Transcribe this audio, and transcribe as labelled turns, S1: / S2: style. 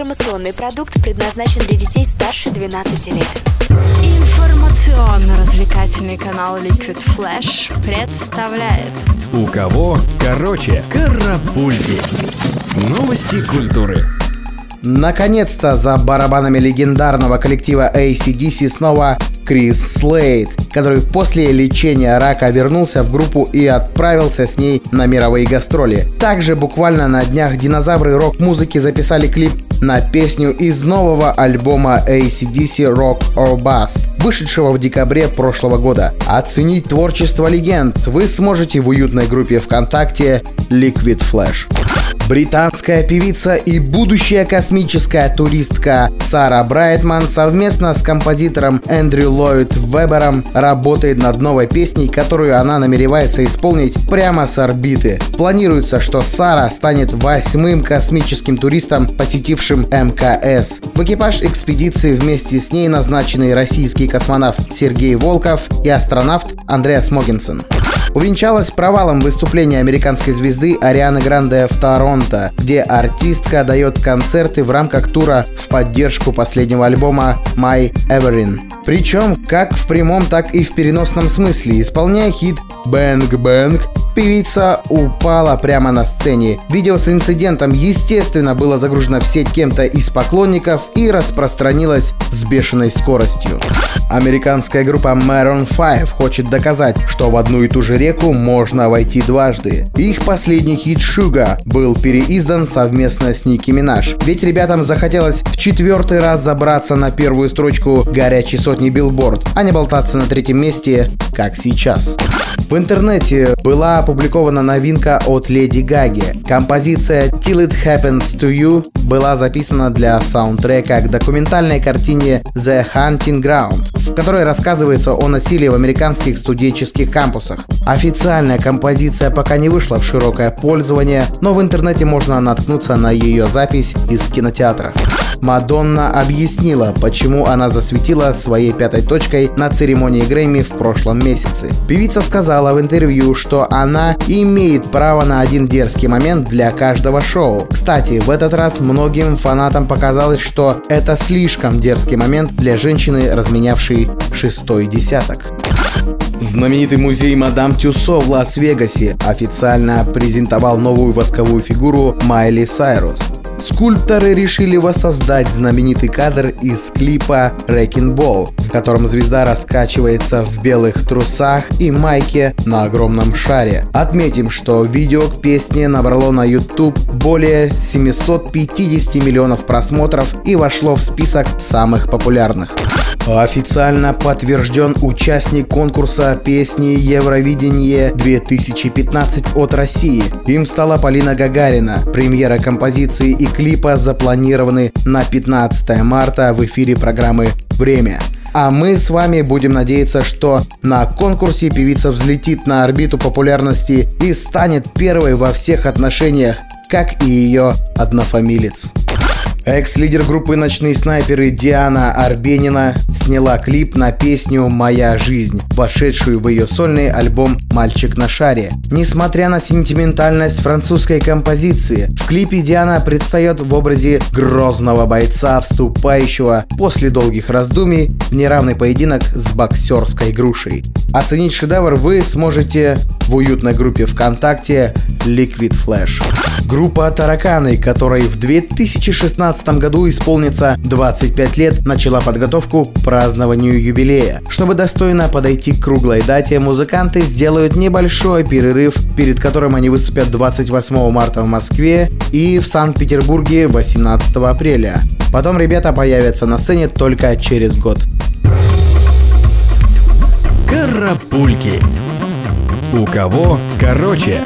S1: Информационный продукт предназначен для детей старше 12 лет.
S2: Информационно-развлекательный канал Liquid Flash представляет
S3: У кого короче карапульки. Новости культуры.
S4: Наконец-то за барабанами легендарного коллектива ACDC снова Крис Слейд, который после лечения рака вернулся в группу и отправился с ней на мировые гастроли. Также буквально на днях динозавры рок-музыки записали клип на песню из нового альбома ACDC Rock or Bust, вышедшего в декабре прошлого года. Оценить творчество легенд вы сможете в уютной группе ВКонтакте Liquid Flash. Британская певица и будущая космическая туристка Сара Брайтман совместно с композитором Эндрю Ллойд Вебером работает над новой песней, которую она намеревается исполнить прямо с орбиты. Планируется, что Сара станет восьмым космическим туристом, посетившим МКС. В экипаж экспедиции вместе с ней назначены российский космонавт Сергей Волков и астронавт Андреас Могинсон увенчалась провалом выступления американской звезды Арианы Гранде в Торонто, где артистка дает концерты в рамках тура в поддержку последнего альбома My Everin. Причем как в прямом, так и в переносном смысле, исполняя хит «Bang Bang», Певица упала прямо на сцене. Видео с инцидентом, естественно, было загружено в сеть кем-то из поклонников и распространилось с бешеной скоростью. Американская группа Maroon 5 хочет доказать, что в одну и ту же реку можно войти дважды. Их последний хит Sugar был переиздан совместно с Ники Минаж. Ведь ребятам захотелось в четвертый раз забраться на первую строчку горячей сотни Билборд, а не болтаться на третьем месте, как сейчас. В интернете была опубликована новинка от Леди Гаги. Композиция Till It Happens To You была записана для саундтрека к документальной картине The Hunting Ground, в которой рассказывается о насилии в американских студенческих кампусах. Официальная композиция пока не вышла в широкое пользование, но в интернете можно наткнуться на ее запись из кинотеатра. Мадонна объяснила, почему она засветила своей пятой точкой на церемонии Грэмми в прошлом месяце. Певица сказала в интервью, что она имеет право на один дерзкий момент для каждого шоу. Кстати, в этот раз многим фанатам показалось, что это слишком дерзкий момент для женщины, разменявшей шестой десяток. Знаменитый музей Мадам Тюсо в Лас-Вегасе официально презентовал новую восковую фигуру Майли Сайрус. Скульпторы решили воссоздать знаменитый кадр из клипа «Wrecking Ball», котором звезда раскачивается в белых трусах и майке на огромном шаре. Отметим, что видео к песне набрало на YouTube более 750 миллионов просмотров и вошло в список самых популярных. Официально подтвержден участник конкурса песни Евровидение 2015 от России. Им стала Полина Гагарина. Премьера композиции и клипа запланированы на 15 марта в эфире программы «Время». А мы с вами будем надеяться, что на конкурсе певица взлетит на орбиту популярности и станет первой во всех отношениях, как и ее однофамилец. Экс-лидер группы «Ночные снайперы» Диана Арбенина сняла клип на песню «Моя жизнь», вошедшую в ее сольный альбом «Мальчик на шаре». Несмотря на сентиментальность французской композиции, в клипе Диана предстает в образе грозного бойца, вступающего после долгих раздумий в неравный поединок с боксерской грушей. Оценить шедевр вы сможете в уютной группе ВКонтакте Liquid Flash. Группа «Тараканы», которой в 2016 году исполнится 25 лет, начала подготовку к празднованию юбилея. Чтобы достойно подойти к круглой дате, музыканты сделают небольшой перерыв, перед которым они выступят 28 марта в Москве и в Санкт-Петербурге 18 апреля. Потом ребята появятся на сцене только через год.
S3: Карапульки. У кого короче?